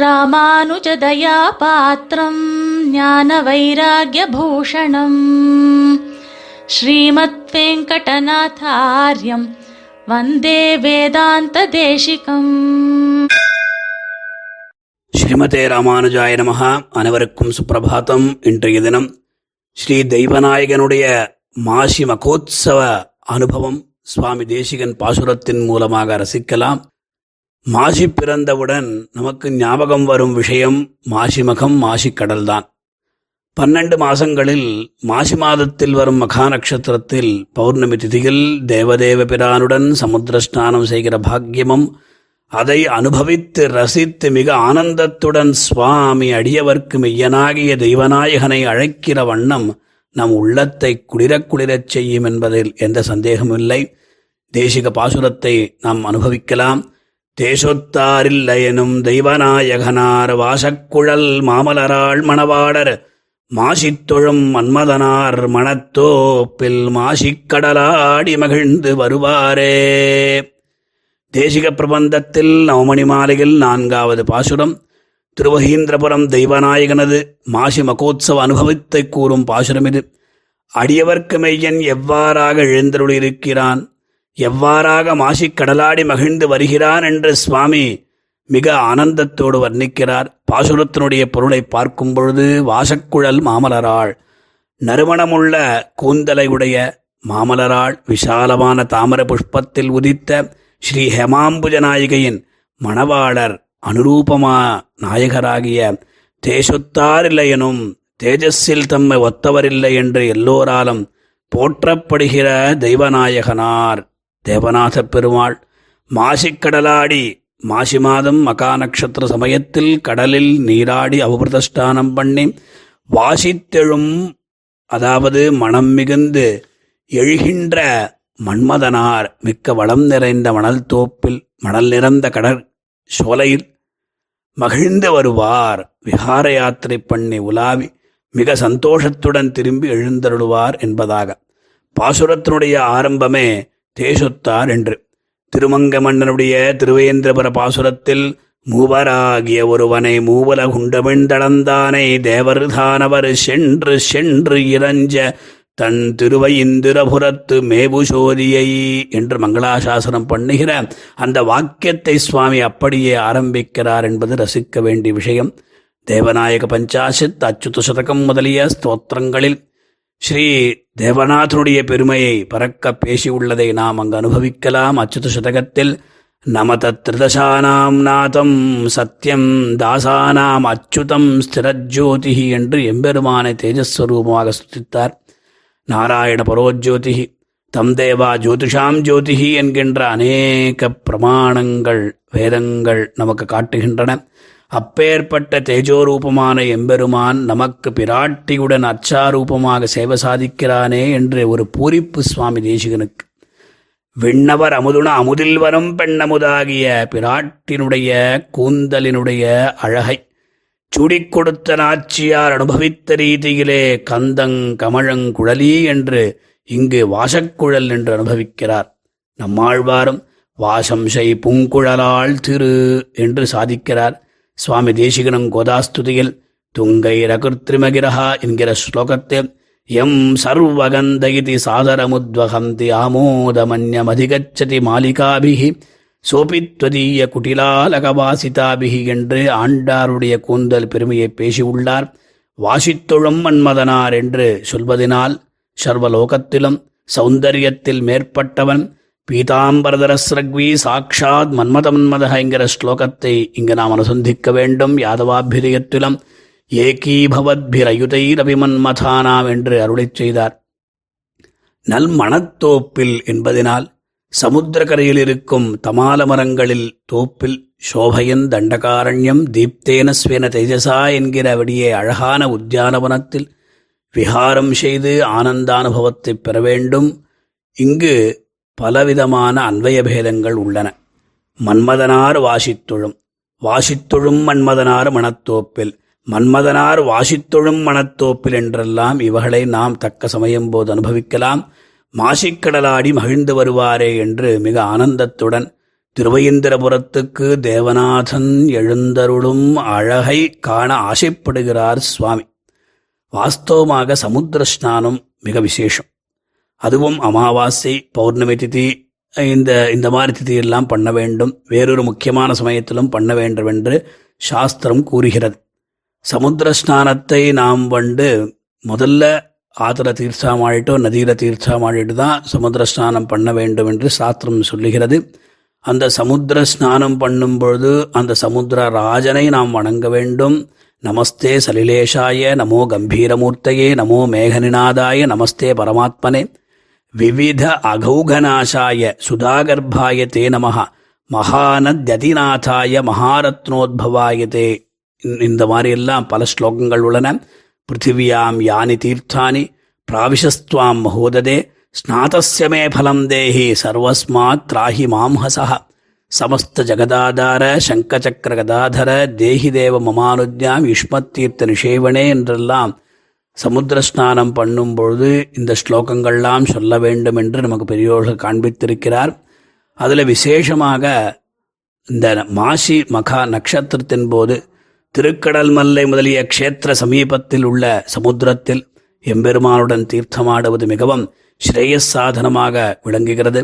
ராமானுஜதயாபாத்திரம் ஞான வைராகியபூஷணம் ஸ்ரீமத் வெங்கடநாதாரியம் வந்தே வேதாந்த தேசிகம் ஸ்ரீமதே ராமானுஜாய நமஹா அனைவருக்கும் சுப்பிரபாதம் இன்றைய தினம் ஸ்ரீ தெய்வநாயகனுடைய மாசி மகோத்சவ அனுபவம் சுவாமி தேசிகன் பாசுரத்தின் மூலமாக ரசிக்கலாம்। மாசி பிறந்தவுடன் நமக்கு ஞாபகம் வரும் விஷயம் மாசிமகம் மாசிக்கடல்தான். பன்னெண்டு மாசங்களில் மாசி மாதத்தில் வரும் மகா நட்சத்திரத்தில் பௌர்ணமி திதியில் தேவதேவ பிரானுடன் சமுத்திர ஸ்நானம் செய்கிற பாக்கியமும் அதை அனுபவித்து ரசித்து மிக ஆனந்தத்துடன் சுவாமி அடியவர்க்கு மெய்யனாகிய தெய்வநாயகனை அழைக்கிற வண்ணம் நம் உள்ளத்தை குளிரக் குளிரச் செய்யும் என்பதில் எந்த சந்தேகமில்லை தேசிக பாசுரத்தை நாம் அனுபவிக்கலாம். தேசொத்தாரில்லையெனும் தெய்வநாயகனார் வாசக்குழல் மாமலராள் மணவாடர் மாசித்தொழும் மன்மதனார் மணத்தோப்பில் மாசிக்கடலாடி மகிழ்ந்து வருவாரே. தேசிக பிரபந்தத்தில் நவமணி மாலையில் நான்காவது பாசுரம் திருவகீந்திரபுரம் தெய்வநாயகனது மாசி மகோத்சவ அனுபவத்தை கூறும் பாசுரம் இது. அடியவர்க்கு மெய்யன் எவ்வாறாக எழுந்தருளியிருக்கிறான்? எவ்வாறாக மாசிக் கடலாடி மகிழ்ந்து வருகிறான் என்று சுவாமி மிக ஆனந்தத்தோடு வர்ணிக்கிறார். பாசுரத்தினுடைய பொருளை பார்க்கும் பொழுது வாசக்குழல் மாமலராள். நறுமணமுள்ள கூந்தலை உடைய மாமலராள் விசாலமான தாமர புஷ்பத்தில் உதித்த ஸ்ரீ ஹெமாம்புஜநாயகையின் மணவாளர் அனுரூபமா நாயகராகிய தேசொத்தாரில்லையெனும் தேஜஸில் தம்மை ஒத்தவரில்லை என்று எல்லோராலும் போற்றப்படுகிற தெய்வநாயகனார். தேவநாத பெருமாள் மாசிக்கடலாடி மாசி மாதம் மகா நட்சத்திர சமயத்தில் கடலில் நீராடி அவபிரதஸ்தானம் பண்ணி வாசித்தெழும் அதாவது மனம் மிகுந்து எழுகின்ற மன்மதனார் மிக்க வளம் நிறைந்த மணல் தோப்பில் மணல் நிறந்த கடற் சோலையில் மகிழ்ந்து வருவார். விஹார யாத்திரை பண்ணி உலாவி மிக சந்தோஷத்துடன் திரும்பி எழுந்தருளுவார் என்பதாக. பாசுரத்தினுடைய ஆரம்பமே தேசத்தார் என்று திருமங்க மன்னனுடைய திருவேந்திரபுர பாசுரத்தில் மூவராகிய ஒருவனை மூவல குண்டமிழ்ந்தளந்தானை தேவர்தானவர் சென்று சென்று இறஞ்ச தன் திருவையிந்திரபுரத்து மேபுசோதியை என்று மங்களாசாசனம் பண்ணுகிற அந்த வாக்கியத்தை சுவாமி அப்படியே ஆரம்பிக்கிறார் என்பது ரசிக்க வேண்டிய விஷயம். தேவநாயக பஞ்சாசித் அச்சுத சதகம் முதலிய ஸ்தோத்திரங்களில் ஸ்ரீ தேவநாதனுடைய பெருமையை பறக்க பேசியுள்ளதை நாம் அங்கு அனுபவிக்கலாம். அச்சுத சதகத்தில் நமத திருதசானாம் நாதம் சத்யம் தாசானாம் அச்சுதம் ஸ்திரஜோதி என்று எம்பெருமானை தேஜஸ்வரூபமாக சுத்தித்தார் நாராயண பரோஜோதி தம் தேவா ஜோதிஷாம் ஜோதிஹி என்கின்ற அநேக பிரமாணங்கள் வேதங்கள் நமக்கு காட்டுகின்றன. அப்பேற்பட்ட தேஜோரூபமான எம்பெருமான் நமக்கு பிராட்டியுடன் அச்சாரூபமாக சேவை சாதிக்கிறானே என்று ஒரு பூரிப்பு சுவாமி தேசிகனுக்கு. விண்ணவர் அமுதுன அமுதில் வரும் பெண்ணமுதாகிய பிராட்டினுடைய கூந்தலினுடைய அழகை சுடிக் கொடுத்த நாச்சியார் அனுபவித்த ரீதியிலே கந்தங் கமழங்குழலி என்று இங்கு வாசக்குழல் என்று அனுபவிக்கிறார். நம்மாழ்வாரும் வாசம் செய் பூங்குழலாள் திரு என்று சாதிக்கிறார். சுவாமி தேசிகனும் கோதாஸ்துதியில் துங்கை ரகுர்த்திமகிரஹா என்கிற ஸ்லோகத்தில் எம் சர்வகந்த இது சாதரமுத்வகந்தி ஆமோதமன்யமதிகச்சதி மாலிகாபிகி சோபித்வதீய குட்டிலாலகவாசிதாபிகி என்று ஆண்டாருடைய கூந்தல் பெருமையை பேசியுள்ளார். வாசித்தொழும் மன்மதனார் என்று சொல்வதனால் சர்வலோகத்திலும் சௌந்தரியத்தில் மேற்பட்டவன் பீதாம்பரதரஸ்ரக்வி சாக்ஷாத் மன்மத மன்மதக என்கிற ஸ்லோகத்தை இங்கு நாம் அனுசந்திக்க வேண்டும் யாதவாபிரியத்திலும் ஏகீபவத்பிரயுதைரபிமன்மதானாம் என்று அருளிச் செய்தார் நல் மணத்தோப்பில் என்பதனால் சமுத்திரக்கரையில் இருக்கும் தமால மரங்களில் தோப்பில் சோபயன் தண்டகாரண்யம் தீப்தேன ஸ்வேன தேஜசா என்கிறபடியே அழகான உத்தியானவனத்தில் விஹாரம் செய்து ஆனந்தானுபவத்தை பெற வேண்டும்। இங்கு பலவிதமான அன்வய பேதங்கள் உள்ளன. மன்மதனார் வாசித்தொழும் வாசித்தொழும் மன்மதனார் மணத்தோப்பில் மன்மதனார் வாசித்தொழும் மணத்தோப்பில் என்றெல்லாம் இவகளை நாம் தக்க சமயம் போது அனுபவிக்கலாம். மாசிக்கடலாடி மகிழ்ந்து வருவாரே என்று மிக ஆனந்தத்துடன் திருவயந்திரபுரத்துக்கு தேவநாதன் எழுந்தருளும் அழகை காண ஆசைப்படுகிறார் சுவாமி. வாஸ்தவமாக சமுத்திர ஸ்நானம் மிக விசேஷம். அதுவும் அமாவாசை பௌர்ணமி திதி இந்த இந்த மாதிரி திதியெல்லாம் பண்ண வேண்டும். வேறொரு முக்கியமான சமயத்திலும் பண்ண வேண்டும் என்று சாஸ்திரம் கூறுகிறது. சமுத்திர ஸ்நானத்தை நாம் வந்து முதல்ல ஆத்திர தீர்த்தமாயிட்டோ நதியில தீர்த்தமாயிட்டு தான் சமுத்திர ஸ்நானம் பண்ண வேண்டும் என்று சாஸ்திரம் சொல்லுகிறது. அந்த சமுத்திர ஸ்நானம் பண்ணும் பொழுது அந்த சமுத்திர ராஜனை நாம் வணங்க வேண்டும். நமஸ்தே சலிலேஷாய நமோ கம்பீரமூர்த்தையே நமோ மேகனிநாதாய நமஸ்தே பரமாத்மனே. விவித அகௌகநாசாய சுதாகர்பாய தே நமக மகானத்யதிநாதாய மகாரத்னோத்பவாய தே இந்த மாதிரி எல்லாம் பல ஸ்லோகங்கள் உள்ளன. பிருத்திவியாம் யானி தீர்த்தானி। பிராவிஷஸ்துவாம் மகோததே। ஸ்நாதஸ்ய பலம் தேஹி। சர்வஸ்மாத் திராஹி மாம்ஹசः சமஸ்த ஜகதாதார சங்கச்சக்கர கதாதர தேஹி தேவ மமானுஜாம் யுஷ்மத் தீர்த்த நிஷேவனே என்றெல்லாம் சமுத்திர ஸ்நானம் பண்ணும் பொழுது இந்த ஸ்லோகங்கள்லாம் சொல்ல வேண்டும் என்று நமக்கு பெரியோர்கள் காண்பித்திருக்கிறார். அதில் விசேஷமாக இந்த மாசி மகா நட்சத்திரத்தின் போது திருக்கடல் மல்லை முதலிய க்ஷேத்திர சமீபத்தில் உள்ள சமுத்திரத்தில் எம்பெருமானுடன் தீர்த்தமாடுவது மிகவும் ஸ்ரேயஸ் சாதனமாக விளங்குகிறது.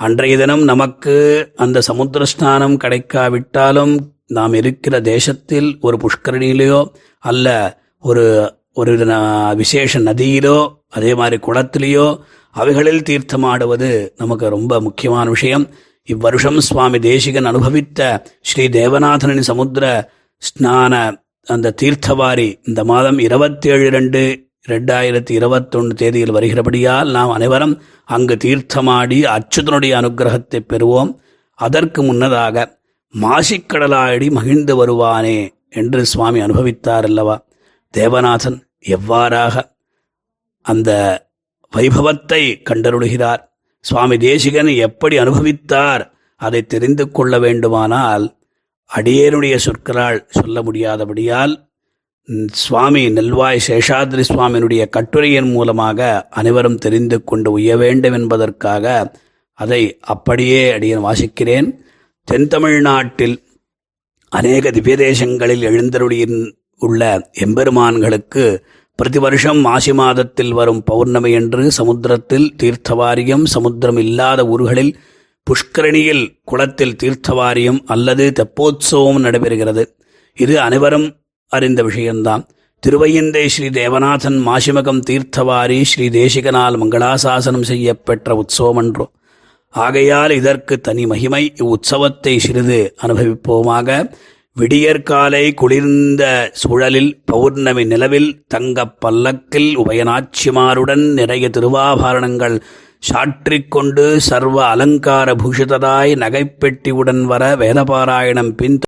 அன்றைய தினம் நமக்கு அந்த சமுத்திர ஸ்நானம் கிடைக்காவிட்டாலும் நாம் இருக்கிற தேசத்தில் ஒரு புஷ்கரணியிலேயோ அல்ல ஒரு ஒரு விசேஷ நதியிலோ அதே மாதிரி குளத்திலேயோ அவைகளில் தீர்த்தமாடுவது நமக்கு ரொம்ப முக்கியமான விஷயம். இவ்வருஷம் சுவாமி தேசிகன் அனுபவித்த ஸ்ரீ தேவநாதனின் சமுத்திர ஸ்நான அந்த தீர்த்தவாரி இந்த மாதம் இருபத்தேழு ரெண்டு ரெண்டாயிரத்தி இருபத்தொன்று தேதியில் வருகிறபடியால் நாம் அனைவரும் அங்கு தீர்த்தமாடி அச்சுதனுடைய அனுகிரகத்தை பெறுவோம். அதற்கு முன்னதாக மாசிக்கடலாடி மகிழ்ந்து வருவானே என்று சுவாமி அனுபவித்தார் அல்லவா? தேவநாதன் எவ்வாறாக அந்த வைபவத்தை கண்டருளுகிறார்? சுவாமி தேசிகன் எப்படி அனுபவித்தார்? அதை தெரிந்து கொள்ள வேண்டுமானால் அடியேனுடைய சொற்களால் சொல்ல முடியாதபடியால் சுவாமி நெல்வாய் சேஷாத்ரி சுவாமியினுடைய கட்டுரையின் மூலமாக அனைவரும் தெரிந்து கொண்டு உய்ய வேண்டும் என்பதற்காக அதை அப்படியே அடியன் வாசிக்கிறேன். தென் தமிழ்நாட்டில் அநேக திவ்ய தேசங்களில் எழுந்தருளியின் உள்ள எம்பெருமான்களுக்கு பிரதி வருஷம் மாசி மாதத்தில் வரும் பௌர்ணமி என்று சமுத்திரத்தில் தீர்த்தவாரியம் சமுத்திரம் இல்லாத ஊர்களில் புஷ்கரணியில் குளத்தில் தீர்த்தவாரியம் அல்லது தெப்போத்சவம் நடைபெறுகிறது. இது அனைவரும் அறிந்த விஷயம்தான். திருவையந்தே ஸ்ரீ தேவநாதன் மாசிமகம் தீர்த்தவாரி ஸ்ரீ தேசிகனால் மங்களாசாசனம் செய்யப்பெற்ற உற்சவம் என்றோ ஆகையால் இதற்கு தனி மகிமை இவ்வுற்சவத்தை சிறிது அனுபவிப்போமாக விடியற்காலை குளிர்ந்த சூழலில் பௌர்ணமி நிலவில் தங்கப் பல்லக்கில் உபயநாச்சிமாருடன் நிறைய திருவாபரணங்கள் சாற்றிக்கொண்டு சர்வ அலங்கார பூஷிதராய் நகைப்பெட்டியுடன் வர வேதபாராயணம் பின்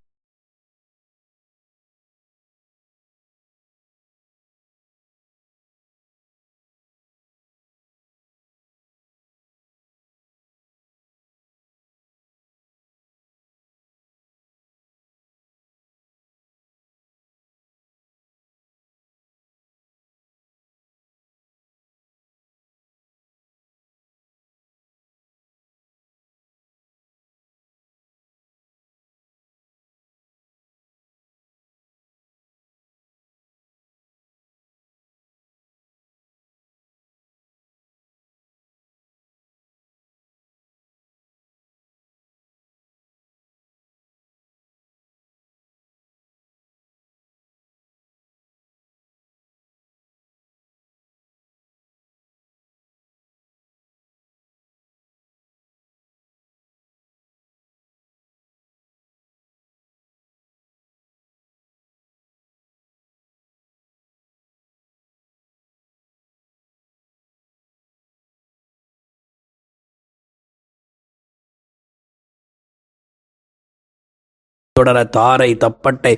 தொடர தாரை தப்பட்டை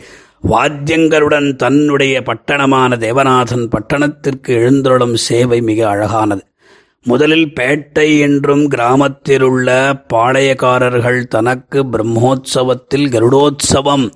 வாத்தியங்களுடன் தன்னுடைய பட்டணமான தேவநாதன் பட்டணத்திற்கு எழுந்தருளும் சேவை மிக அழகானது. முதலில் பேட்டை என்றும் கிராமத்திலுள்ள பாளையக்காரர்கள் தனக்கு பிரம்மோற்சவத்தில் கருடோத்சவம்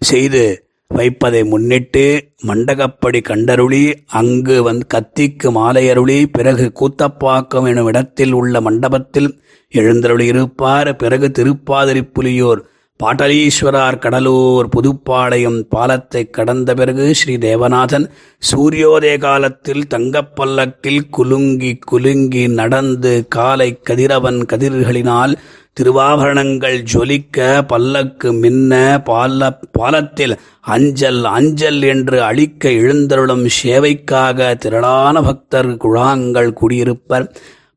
செய்து வைப்பதை முன்னிட்டு மண்டகப்படி கண்டருளி அங்கு வந்து கத்திக்கு மாலையருளி பிறகு கூத்தப்பாக்கம் எனும் இடத்தில் உள்ள மண்டபத்தில் எழுந்தருளி இருப்பார் பிறகு திருப்பாதிரிப்புலியூர் பாட்டலீஸ்வரார் கடலூர் புதுப்பாளையம் பாலத்தை கடந்த பிறகு ஸ்ரீ தேவநாதன் சூரியோதய காலத்தில் தங்கப்பல்லக்கில் குலுங்கி குலுங்கி நடந்து காலை கதிரவன் கதிர்களினால் திருவாபரணங்கள் ஜொலிக்க பல்லக்கு மின்ன பால பாலத்தில் அஞ்சல் அஞ்சல் என்று அழிக்க எழுந்தருளும் சேவைக்காக திரளான பக்தர் குழாங்கள் குடியிருப்பர்.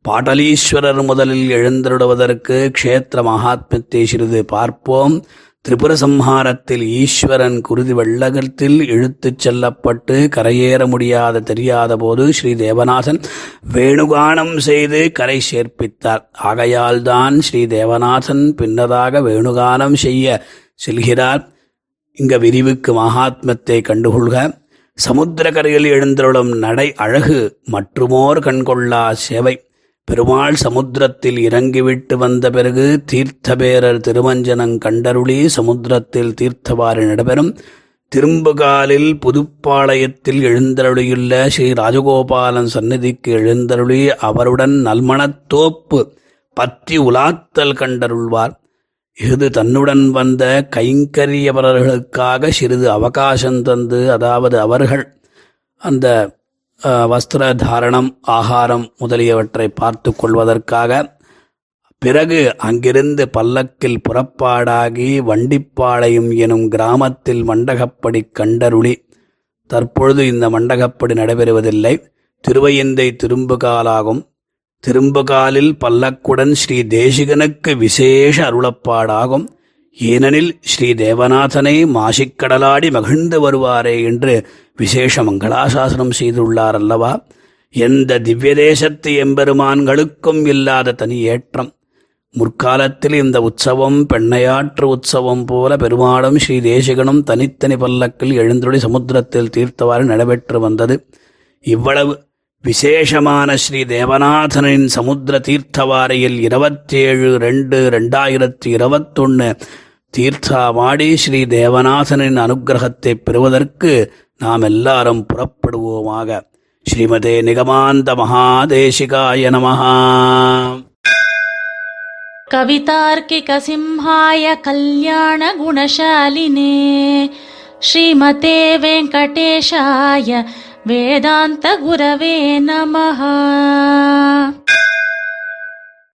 பாடலீஸ்வரர் முதலில் எழுந்தருடுவதற்கு க்ஷேத்திர மகாத்மத்தை சிறிது பார்ப்போம். திரிபுர சம்ஹாரத்தில் ஈஸ்வரன் குருதி வெள்ளகத்தில் இழுத்துச் செல்லப்பட்டு கரையேற முடியாத தெரியாத போது ஸ்ரீ தேவநாதன் வேணுகானம் செய்து கரை சேர்ப்பித்தார். ஆகையால்தான் ஸ்ரீ தேவநாதன் பின்னதாக வேணுகானம் செய்ய செல்கிறார். இங்க விரிவுக்கு மகாத்மத்தை கண்டுகொள்க. சமுத்திரக்கரையில் எழுந்தருளும் நடை அழகு மற்றுமோர் கண்கொள்ளா சேவை. பெருமாள் சமுத்திரத்தில் இறங்கிவிட்டு வந்த பிறகு தீர்த்தபேரர் திருமஞ்சனம் கண்டருளி சமுத்திரத்தில் தீர்த்தவாறு நடைபெறும். திரும்புகாலில் புதுப்பாளையத்தில் எழுந்தருளியுள்ள ஸ்ரீ ராஜகோபாலன் சந்நிதிக்கு எழுந்தருளி அவருடன் நல்மணத்தோப்பு பற்றி உலாத்தல் கண்டருள்வார். இது தன்னுடன் வந்த கைங்கரியவர்களுக்காக சிறிது அவகாசம் தந்து அதாவது அவர்கள் அந்த வஸ்திர தாரணம் ஆகாரம் முதலியவற்றை பார்த்து கொள்வதற்காக பிறகு அங்கிருந்து பல்லக்கில் புறப்பாடாகி வண்டிப்பாளையம் எனும் கிராமத்தில் மண்டகப்படி கண்டருளி. தற்பொழுது இந்த மண்டகப்படி நடைபெறுவதில்லை. திருவையந்தை திரும்புகாலாகும். திரும்புகாலில் பல்லக்குடன் ஸ்ரீ தேசிகனுக்கு விசேஷ அருளப்பாடாகும். ஏனெனில் ஸ்ரீ தேவநாதனை மாசிக்கடலாடி மகிழ்ந்து வருவாரே என்று விசேஷ மங்களாசாசனம் செய்துள்ளார் அல்லவா எந்த திவ்ய தேசத்து எம்பெருமான்களுக்கும் இல்லாத தனி ஏற்றம். முற்காலத்தில் இந்த உற்சவம் பெண்ணையாற்று உற்சவம் போல பெருமாளும் ஸ்ரீ தேசிகனும் தனித்தனி பல்லக்கில் எழுந்துள்ளி சமுத்திரத்தில் தீர்த்தவாறு நடைபெற்று வந்தது. இவ்வளவு விசேஷமான ஸ்ரீ தேவநாதனின் சமுத்திர தீர்த்தவாரையில் இருபத்தேழு ரெண்டு ரெண்டாயிரத்தி இருபத்தொன்னு தீர்த்தாமாடி ஸ்ரீ தேவநாதனின் அனுகிரகத்தை பெறுவதற்கு நாம் எல்லாரும் புறப்படுவோமாக ஸ்ரீமதே நிகமாந்த மகாதேசிகாய நமஹா कवितार्किकसिंहाय कल्याणगुणशालिने श्रीमते वेङ्कटेशाय वेदान्तगुरवे नमः